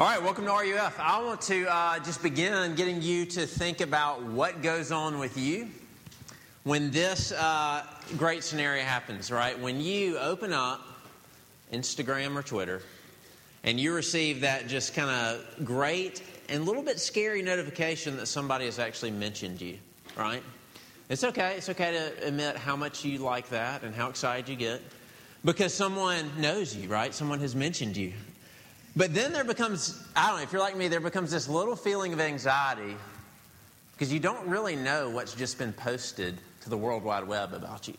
All right, welcome to RUF. I want to uh, just begin getting you to think about what goes on with you when this uh, great scenario happens, right? When you open up Instagram or Twitter and you receive that just kind of great and a little bit scary notification that somebody has actually mentioned you, right? It's okay. It's okay to admit how much you like that and how excited you get because someone knows you, right? Someone has mentioned you. But then there becomes, I don't know, if you're like me, there becomes this little feeling of anxiety because you don't really know what's just been posted to the World Wide Web about you.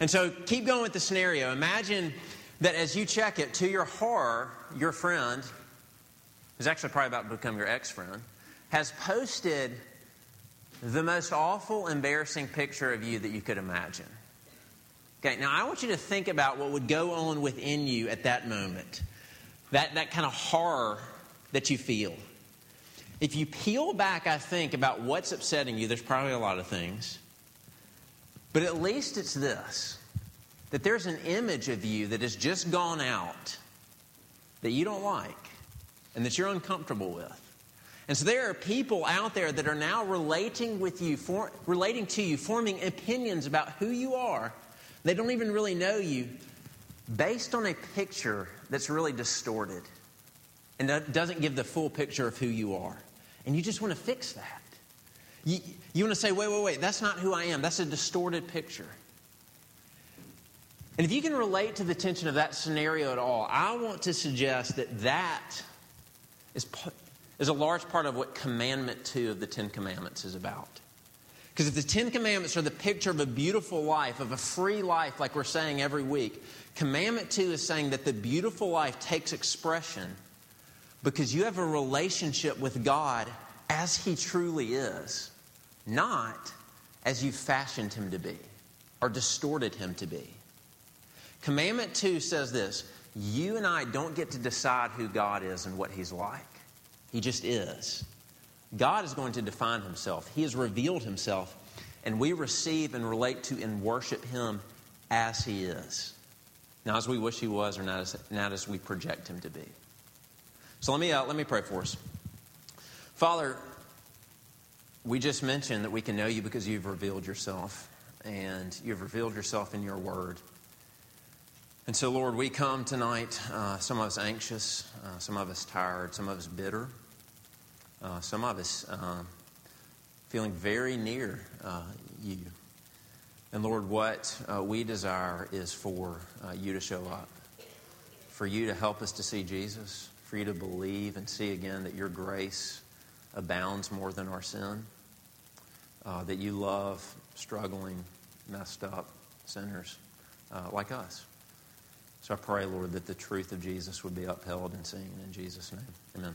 And so keep going with the scenario. Imagine that as you check it, to your horror, your friend, who's actually probably about to become your ex friend, has posted the most awful, embarrassing picture of you that you could imagine. Okay, now I want you to think about what would go on within you at that moment. That, that kind of horror that you feel. If you peel back, I think, about what's upsetting you, there's probably a lot of things. But at least it's this that there's an image of you that has just gone out that you don't like and that you're uncomfortable with. And so there are people out there that are now relating with you, for, relating to you, forming opinions about who you are. They don't even really know you based on a picture that's really distorted and that doesn't give the full picture of who you are. And you just want to fix that. You, you want to say, wait, wait, wait, that's not who I am. That's a distorted picture. And if you can relate to the tension of that scenario at all, I want to suggest that that is, is a large part of what Commandment 2 of the Ten Commandments is about. Because if the Ten Commandments are the picture of a beautiful life, of a free life, like we're saying every week, Commandment 2 is saying that the beautiful life takes expression because you have a relationship with God as He truly is, not as you've fashioned Him to be or distorted Him to be. Commandment 2 says this You and I don't get to decide who God is and what He's like, He just is. God is going to define Himself, He has revealed Himself, and we receive and relate to and worship Him as He is. Not as we wish He was, or not as, not as we project Him to be. So let me, uh, let me pray for us. Father, we just mentioned that we can know you because you've revealed yourself, and you've revealed yourself in your word. And so, Lord, we come tonight, uh, some of us anxious, uh, some of us tired, some of us bitter, uh, some of us uh, feeling very near uh, you. And Lord, what uh, we desire is for you to show up, for you to help us to see Jesus, for you to believe and see again that your grace abounds more than our sin, that you love struggling, messed up sinners like us. So I pray, Lord, that the truth of Jesus would be upheld and seen in Jesus' name. Amen.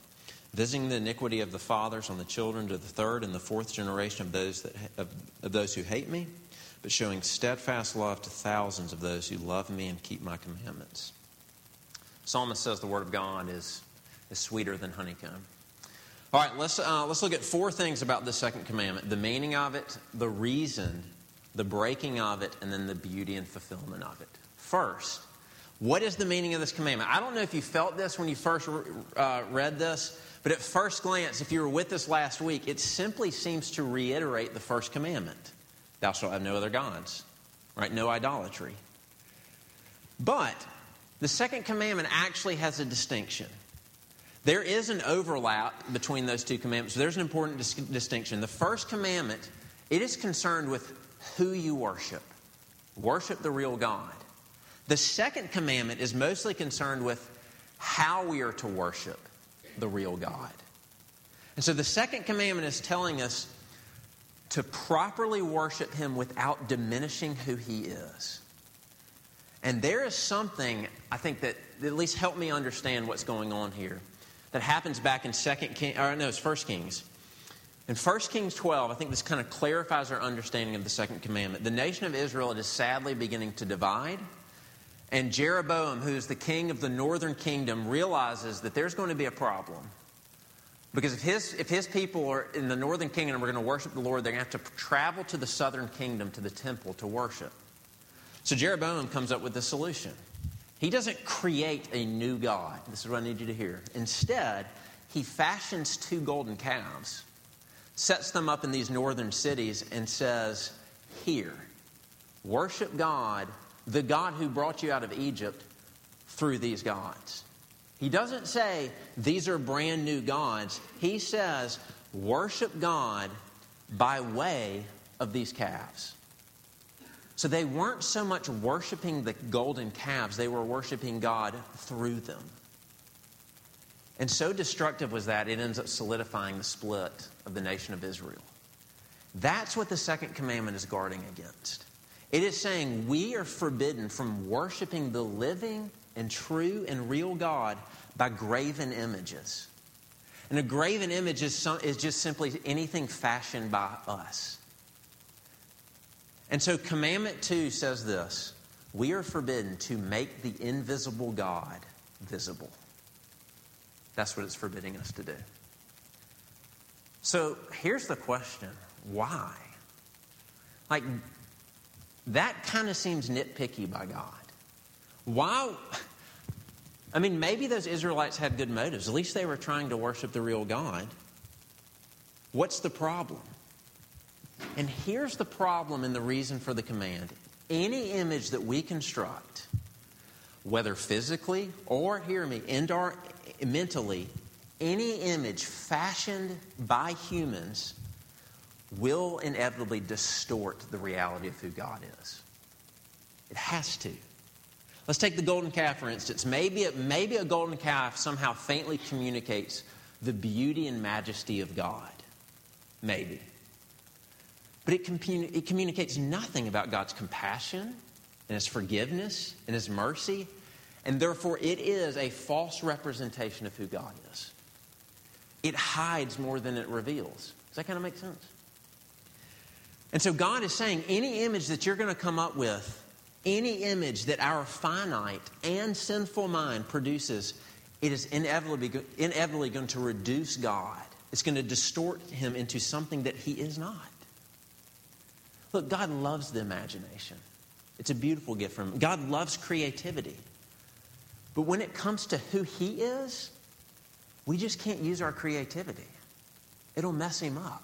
visiting the iniquity of the fathers on the children to the third and the fourth generation of those, that, of, of those who hate me, but showing steadfast love to thousands of those who love me and keep my commandments. Psalmist says the word of God is, is sweeter than honeycomb. All right, let's, uh, let's look at four things about the second commandment the meaning of it, the reason, the breaking of it, and then the beauty and fulfillment of it. First, what is the meaning of this commandment? I don't know if you felt this when you first uh, read this, but at first glance, if you were with us last week, it simply seems to reiterate the first commandment Thou shalt have no other gods, right? No idolatry. But the second commandment actually has a distinction. There is an overlap between those two commandments. There's an important dis- distinction. The first commandment, it is concerned with who you worship. Worship the real God. The second commandment is mostly concerned with how we are to worship the real God. And so the second commandment is telling us to properly worship Him without diminishing who He is. And there is something, I think, that at least helped me understand what's going on here that happens back in Second King, or no, it's First Kings. In 1 Kings 12, I think this kind of clarifies our understanding of the second commandment. The nation of Israel is sadly beginning to divide. And Jeroboam, who is the king of the northern kingdom, realizes that there's going to be a problem. Because if his, if his people are in the northern kingdom are going to worship the Lord, they're going to have to travel to the southern kingdom, to the temple, to worship. So Jeroboam comes up with a solution. He doesn't create a new God. This is what I need you to hear. Instead, he fashions two golden calves, sets them up in these northern cities, and says, Here, worship God, the God who brought you out of Egypt, through these gods. He doesn't say these are brand new gods. He says worship God by way of these calves. So they weren't so much worshiping the golden calves, they were worshiping God through them. And so destructive was that, it ends up solidifying the split of the nation of Israel. That's what the second commandment is guarding against. It is saying we are forbidden from worshiping the living and true and real God by graven images. And a graven image is, some, is just simply anything fashioned by us. And so, Commandment 2 says this We are forbidden to make the invisible God visible. That's what it's forbidding us to do. So, here's the question why? Like, that kind of seems nitpicky by God. Why? I mean, maybe those Israelites had good motives. At least they were trying to worship the real God. What's the problem? And here's the problem and the reason for the command any image that we construct, whether physically or, hear me, our, mentally, any image fashioned by humans will inevitably distort the reality of who God is. It has to. Let's take the golden calf, for instance. Maybe, maybe a golden calf somehow faintly communicates the beauty and majesty of God. Maybe. But it, it communicates nothing about God's compassion and His forgiveness and His mercy. And therefore, it is a false representation of who God is. It hides more than it reveals. Does that kind of make sense? And so, God is saying any image that you're going to come up with any image that our finite and sinful mind produces, it is inevitably, inevitably going to reduce God. It's going to distort him into something that he is not. Look, God loves the imagination. It's a beautiful gift from him. God loves creativity. But when it comes to who he is, we just can't use our creativity. It'll mess him up.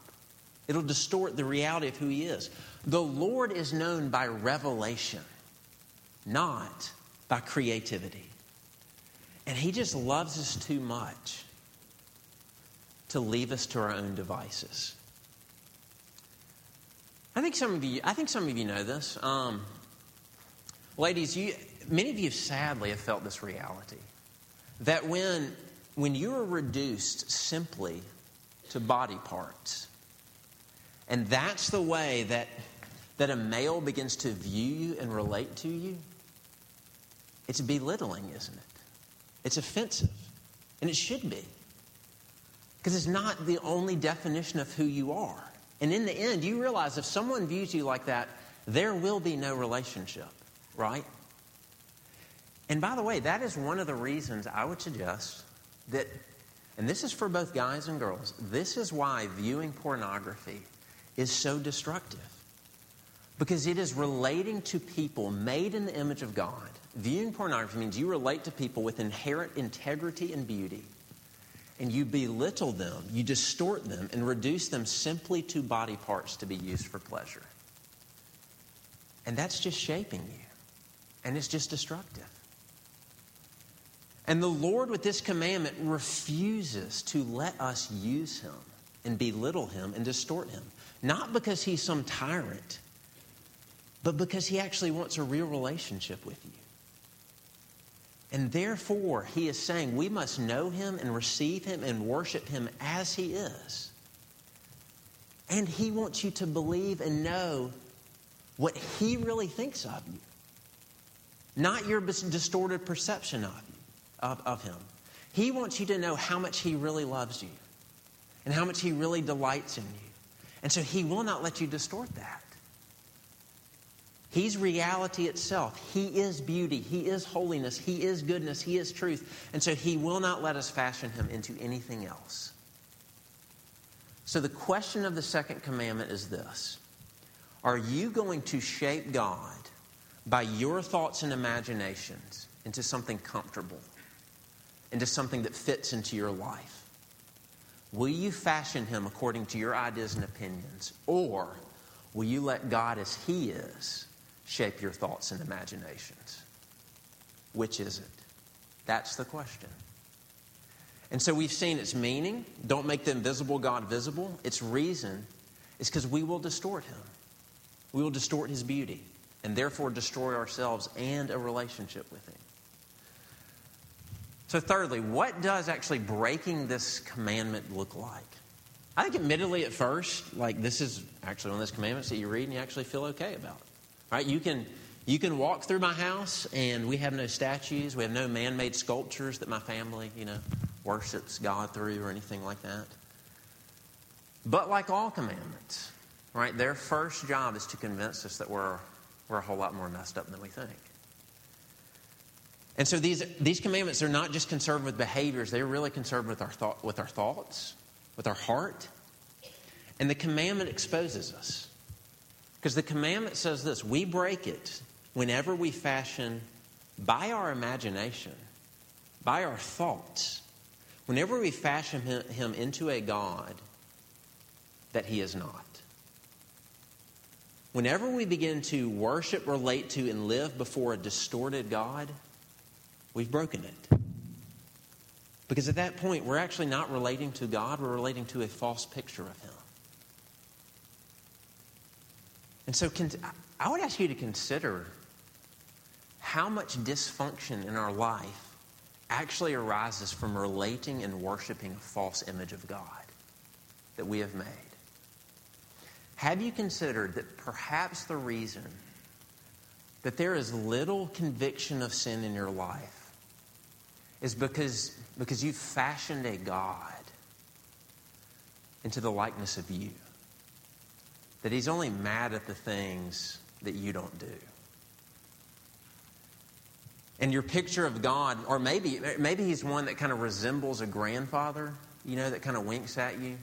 It'll distort the reality of who he is. The Lord is known by revelation not by creativity. And He just loves us too much to leave us to our own devices. I think some of you, I think some of you know this. Um, ladies, you, many of you sadly have felt this reality that when, when you are reduced simply to body parts, and that's the way that, that a male begins to view you and relate to you, it's belittling, isn't it? It's offensive. And it should be. Because it's not the only definition of who you are. And in the end, you realize if someone views you like that, there will be no relationship, right? And by the way, that is one of the reasons I would suggest that, and this is for both guys and girls, this is why viewing pornography is so destructive. Because it is relating to people made in the image of God Viewing pornography means you relate to people with inherent integrity and beauty, and you belittle them, you distort them, and reduce them simply to body parts to be used for pleasure. And that's just shaping you, and it's just destructive. And the Lord, with this commandment, refuses to let us use him and belittle him and distort him. Not because he's some tyrant, but because he actually wants a real relationship with you. And therefore, he is saying we must know him and receive him and worship him as he is. And he wants you to believe and know what he really thinks of you, not your distorted perception of, of, of him. He wants you to know how much he really loves you. And how much He really delights in you. And so He will not let you distort that. He's reality itself. He is beauty. He is holiness. He is goodness. He is truth. And so He will not let us fashion Him into anything else. So the question of the second commandment is this Are you going to shape God by your thoughts and imaginations into something comfortable, into something that fits into your life? Will you fashion him according to your ideas and opinions? Or will you let God as he is shape your thoughts and imaginations? Which is it? That's the question. And so we've seen its meaning. Don't make the invisible God visible. Its reason is because we will distort him. We will distort his beauty and therefore destroy ourselves and a relationship with him. So, thirdly, what does actually breaking this commandment look like? I think, admittedly, at first, like this is actually one of those commandments that you read and you actually feel okay about. Right? You can you can walk through my house and we have no statues, we have no man-made sculptures that my family, you know, worships God through or anything like that. But like all commandments, right? Their first job is to convince us that we're we're a whole lot more messed up than we think. And so these, these commandments are not just concerned with behaviors, they're really concerned with our, thought, with our thoughts, with our heart. And the commandment exposes us. Because the commandment says this we break it whenever we fashion by our imagination, by our thoughts, whenever we fashion him, him into a God that he is not. Whenever we begin to worship, relate to, and live before a distorted God, we've broken it. Because at that point, we're actually not relating to God, we're relating to a false picture of Him. And so I would ask you to consider how much dysfunction in our life actually arises from relating and worshiping a false image of God that we have made. Have you considered that perhaps the reason that there is little conviction of sin in your life is because, because you've fashioned a God into the likeness of you. That he's only mad at the things that you don't do. And your picture of God, or maybe, maybe he's one that kind of resembles a grandfather, you know, that kind of winks at you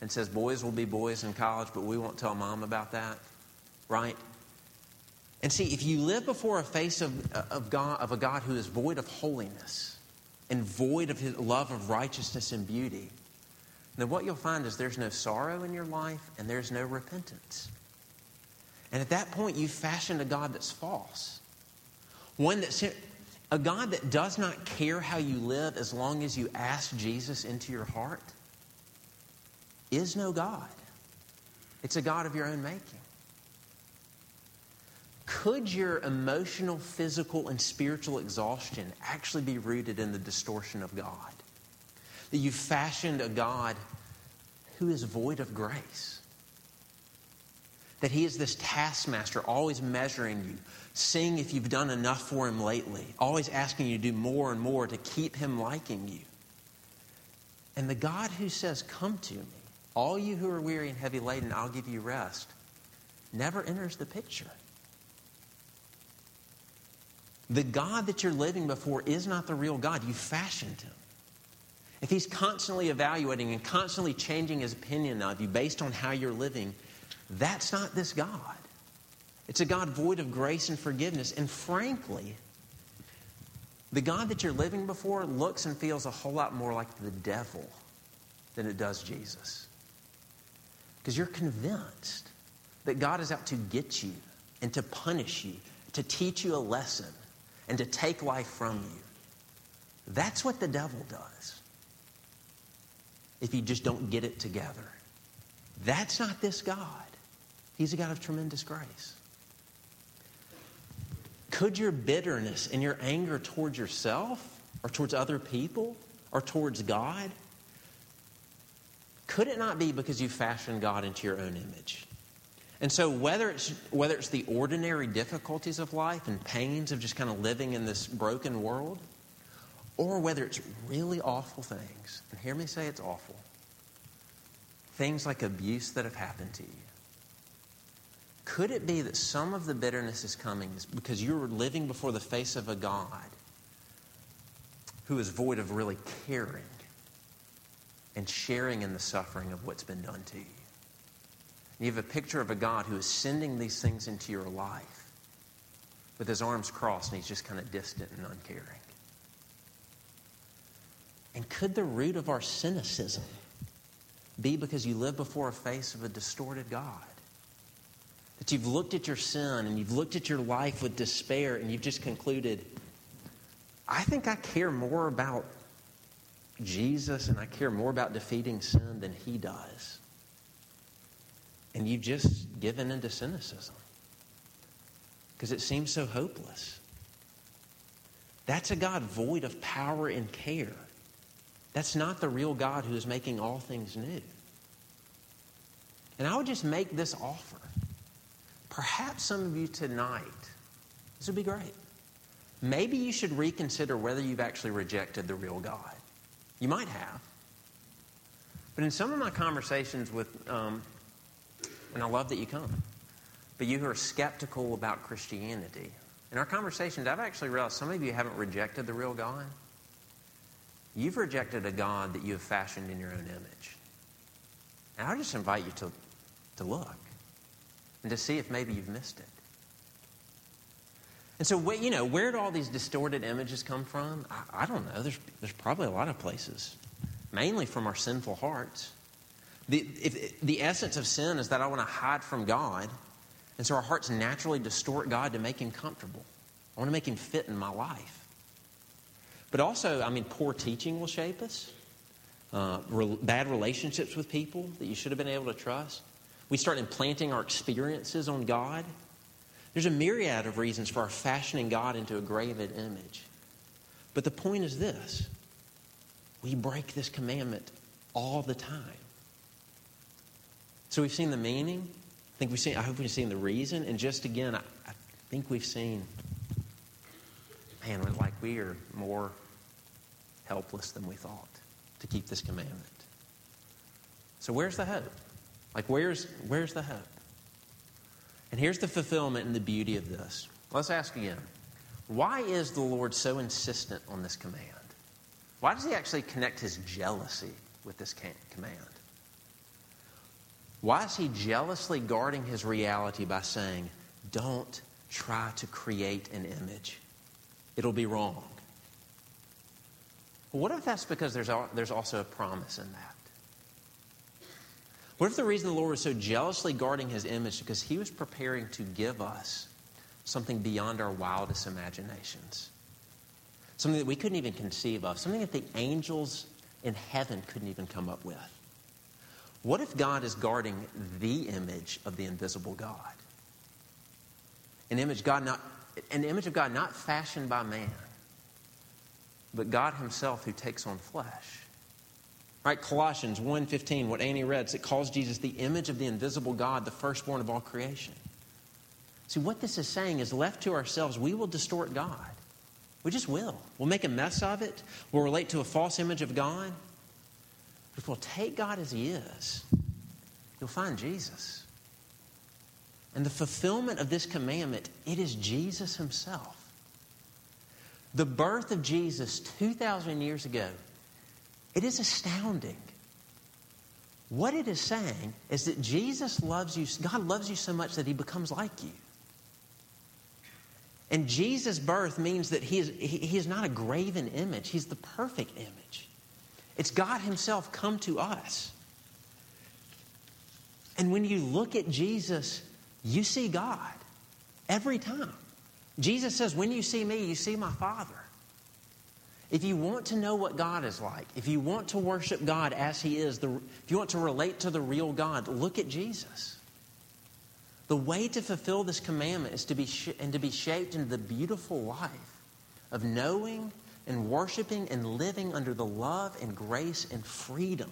and says, Boys will be boys in college, but we won't tell mom about that, right? And see, if you live before a face of, of, God, of a God who is void of holiness, and void of his love of righteousness and beauty, then what you'll find is there's no sorrow in your life and there's no repentance. And at that point, you've fashioned a God that's false. One that's a God that does not care how you live as long as you ask Jesus into your heart is no God. It's a God of your own making. Could your emotional, physical, and spiritual exhaustion actually be rooted in the distortion of God? That you've fashioned a God who is void of grace. That he is this taskmaster, always measuring you, seeing if you've done enough for him lately, always asking you to do more and more to keep him liking you. And the God who says, Come to me, all you who are weary and heavy laden, I'll give you rest, never enters the picture. The God that you're living before is not the real God. You fashioned him. If he's constantly evaluating and constantly changing his opinion of you based on how you're living, that's not this God. It's a God void of grace and forgiveness. And frankly, the God that you're living before looks and feels a whole lot more like the devil than it does Jesus. Because you're convinced that God is out to get you and to punish you, to teach you a lesson and to take life from you. That's what the devil does. If you just don't get it together. That's not this God. He's a God of tremendous grace. Could your bitterness and your anger towards yourself or towards other people or towards God, could it not be because you fashioned God into your own image? And so, whether it's, whether it's the ordinary difficulties of life and pains of just kind of living in this broken world, or whether it's really awful things, and hear me say it's awful, things like abuse that have happened to you? Could it be that some of the bitterness is coming because you're living before the face of a God who is void of really caring and sharing in the suffering of what's been done to you? You have a picture of a God who is sending these things into your life with his arms crossed and he's just kind of distant and uncaring. And could the root of our cynicism be because you live before a face of a distorted God? That you've looked at your sin and you've looked at your life with despair and you've just concluded, I think I care more about Jesus and I care more about defeating sin than he does. And you've just given into cynicism because it seems so hopeless. That's a God void of power and care. That's not the real God who is making all things new. And I would just make this offer. Perhaps some of you tonight, this would be great. Maybe you should reconsider whether you've actually rejected the real God. You might have. But in some of my conversations with, um, and I love that you come, but you who are skeptical about Christianity, in our conversations, I've actually realized some of you haven't rejected the real God. You've rejected a God that you have fashioned in your own image. And I just invite you to, to look and to see if maybe you've missed it. And so, you know, where do all these distorted images come from? I, I don't know. There's, there's probably a lot of places, mainly from our sinful hearts. The, if, the essence of sin is that I want to hide from God, and so our hearts naturally distort God to make Him comfortable. I want to make Him fit in my life. But also, I mean, poor teaching will shape us. Uh, re- bad relationships with people that you should have been able to trust. We start implanting our experiences on God. There's a myriad of reasons for our fashioning God into a graven image. But the point is this we break this commandment all the time. So we've seen the meaning. I think we've seen, I hope we've seen the reason. And just again, I, I think we've seen, man, like we are more helpless than we thought to keep this commandment. So where's the hope? Like where's where's the hope? And here's the fulfillment and the beauty of this. Let's ask again. Why is the Lord so insistent on this command? Why does he actually connect his jealousy with this command? Why is he jealously guarding his reality by saying, don't try to create an image? It'll be wrong. What if that's because there's, there's also a promise in that? What if the reason the Lord was so jealously guarding his image is because he was preparing to give us something beyond our wildest imaginations? Something that we couldn't even conceive of, something that the angels in heaven couldn't even come up with. What if God is guarding the image of the invisible God? An image God not an image of God not fashioned by man, but God himself who takes on flesh. Right? Colossians 1.15, what Annie read, it calls Jesus the image of the invisible God, the firstborn of all creation. See, what this is saying is left to ourselves, we will distort God. We just will. We'll make a mess of it. We'll relate to a false image of God. If we'll take God as He is, you'll find Jesus. And the fulfillment of this commandment, it is Jesus Himself. The birth of Jesus 2,000 years ago, it is astounding. What it is saying is that Jesus loves you, God loves you so much that he becomes like you. And Jesus' birth means that he is, he, he is not a graven image, he's the perfect image. It's God himself come to us. And when you look at Jesus, you see God every time. Jesus says, When you see me, you see my Father. If you want to know what God is like, if you want to worship God as He is, the, if you want to relate to the real God, look at Jesus. The way to fulfill this commandment is to be sh- and to be shaped into the beautiful life of knowing and worshiping and living under the love and grace and freedom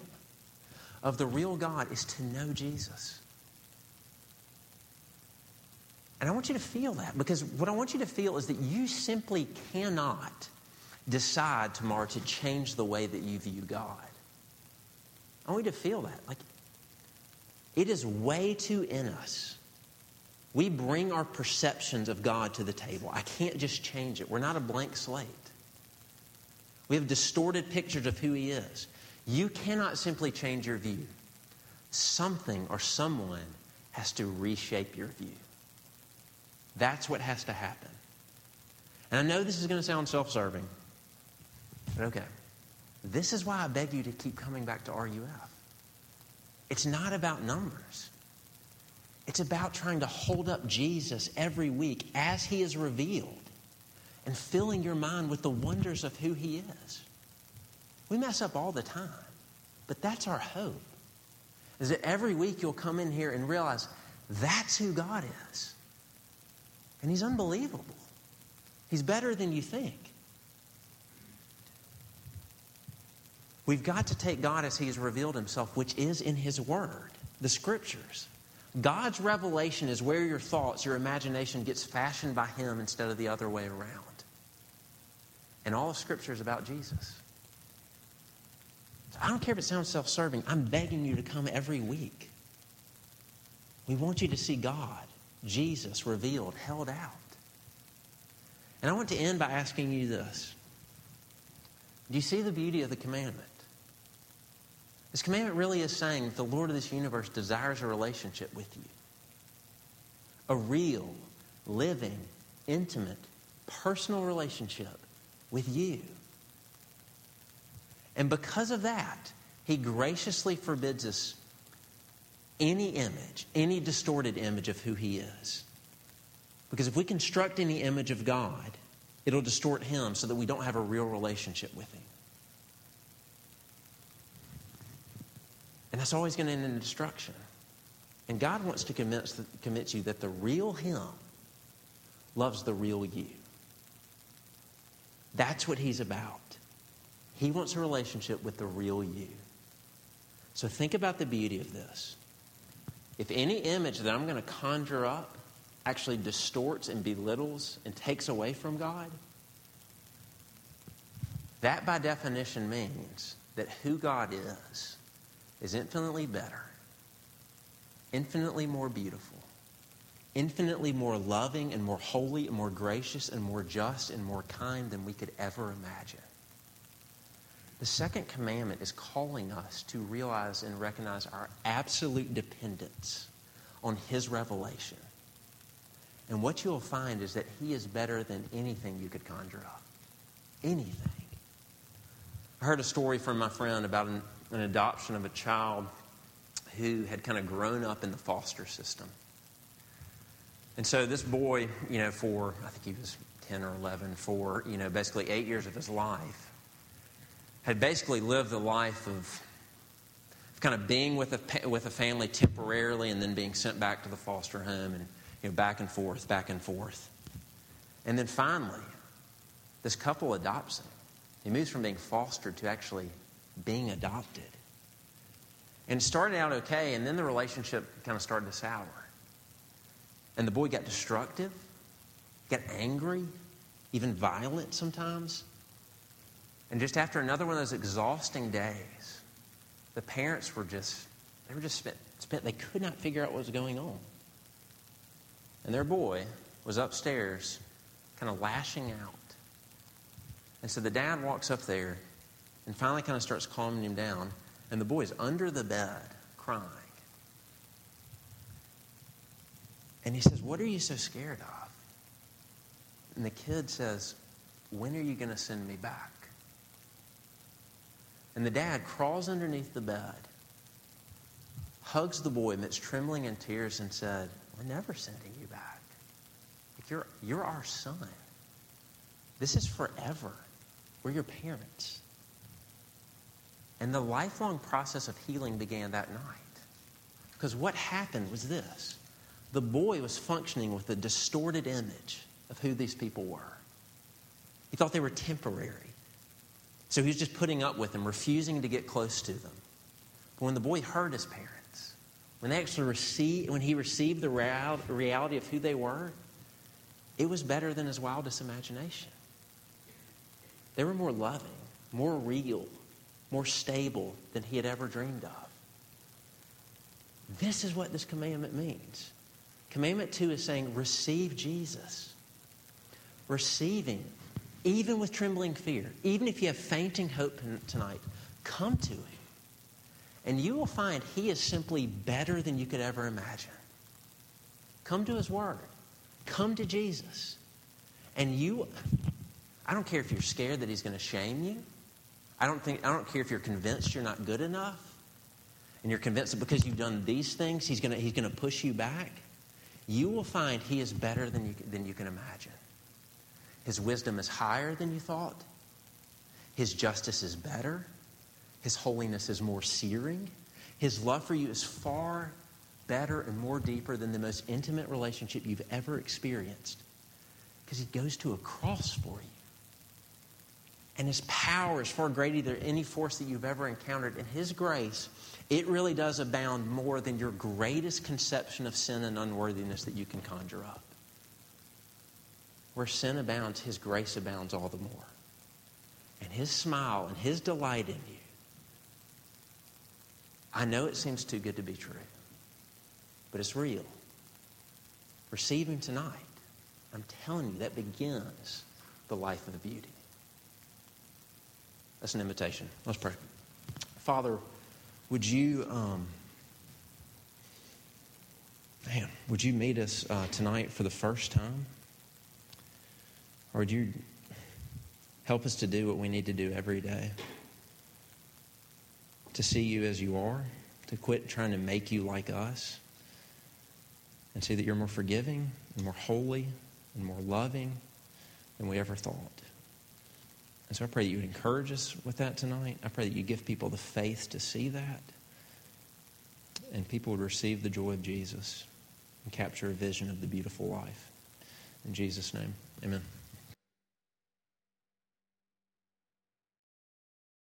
of the real God is to know Jesus. And I want you to feel that because what I want you to feel is that you simply cannot decide tomorrow to change the way that you view God. I want you to feel that. Like, It is way too in us. We bring our perceptions of God to the table. I can't just change it. We're not a blank slate. We have distorted pictures of who He is. You cannot simply change your view. Something or someone has to reshape your view. That's what has to happen. And I know this is going to sound self serving, but okay. This is why I beg you to keep coming back to RUF. It's not about numbers. It's about trying to hold up Jesus every week as he is revealed and filling your mind with the wonders of who he is. We mess up all the time, but that's our hope. Is that every week you'll come in here and realize that's who God is. And he's unbelievable. He's better than you think. We've got to take God as He has revealed Himself, which is in His Word, the Scriptures. God's revelation is where your thoughts, your imagination gets fashioned by Him instead of the other way around. And all Scripture is about Jesus. I don't care if it sounds self serving, I'm begging you to come every week. We want you to see God, Jesus, revealed, held out. And I want to end by asking you this Do you see the beauty of the commandment? This commandment really is saying that the Lord of this universe desires a relationship with you. A real, living, intimate, personal relationship with you. And because of that, he graciously forbids us any image, any distorted image of who he is. Because if we construct any image of God, it'll distort him so that we don't have a real relationship with him. And that's always going to end in destruction. And God wants to convince, convince you that the real Him loves the real you. That's what He's about. He wants a relationship with the real you. So think about the beauty of this. If any image that I'm going to conjure up actually distorts and belittles and takes away from God, that by definition means that who God is is infinitely better, infinitely more beautiful, infinitely more loving and more holy and more gracious and more just and more kind than we could ever imagine. The second commandment is calling us to realize and recognize our absolute dependence on His revelation. And what you'll find is that He is better than anything you could conjure up. Anything. I heard a story from my friend about an an adoption of a child who had kind of grown up in the foster system. And so this boy, you know, for, I think he was 10 or 11, for, you know, basically eight years of his life, had basically lived the life of kind of being with a, with a family temporarily and then being sent back to the foster home and, you know, back and forth, back and forth. And then finally, this couple adopts him. He moves from being fostered to actually being adopted. And it started out okay, and then the relationship kind of started to sour. And the boy got destructive, got angry, even violent sometimes. And just after another one of those exhausting days, the parents were just, they were just spent, spent they could not figure out what was going on. And their boy was upstairs, kind of lashing out. And so the dad walks up there and finally kind of starts calming him down. And the boy is under the bed crying. And he says, What are you so scared of? And the kid says, When are you going to send me back? And the dad crawls underneath the bed, hugs the boy amidst trembling and tears, and said, We're never sending you back. You're, you're our son. This is forever. We're your parents. And the lifelong process of healing began that night. Because what happened was this the boy was functioning with a distorted image of who these people were. He thought they were temporary. So he was just putting up with them, refusing to get close to them. But when the boy heard his parents, when they actually received, when he received the reality of who they were, it was better than his wildest imagination. They were more loving, more real, more stable than he had ever dreamed of. This is what this commandment means. Commandment two is saying, receive Jesus. Receiving, even with trembling fear, even if you have fainting hope tonight, come to Him. And you will find He is simply better than you could ever imagine. Come to His Word. Come to Jesus. And you, I don't care if you're scared that He's going to shame you. I don't, think, I don't care if you're convinced you're not good enough and you're convinced that because you've done these things, He's going he's going to push you back. You will find He is better than you, than you can imagine. His wisdom is higher than you thought. His justice is better. His holiness is more searing. His love for you is far better and more deeper than the most intimate relationship you've ever experienced because he goes to a cross for you. And his power is far greater than any force that you've ever encountered. And his grace, it really does abound more than your greatest conception of sin and unworthiness that you can conjure up. Where sin abounds, his grace abounds all the more. And his smile and his delight in you. I know it seems too good to be true, but it's real. Receive him tonight. I'm telling you, that begins the life of the beauty. That's an invitation. Let's pray. Father, would you, um, man, would you meet us uh, tonight for the first time? Or would you help us to do what we need to do every day? To see you as you are, to quit trying to make you like us, and see that you're more forgiving and more holy and more loving than we ever thought. And so I pray that you would encourage us with that tonight. I pray that you give people the faith to see that. And people would receive the joy of Jesus and capture a vision of the beautiful life. In Jesus' name, amen.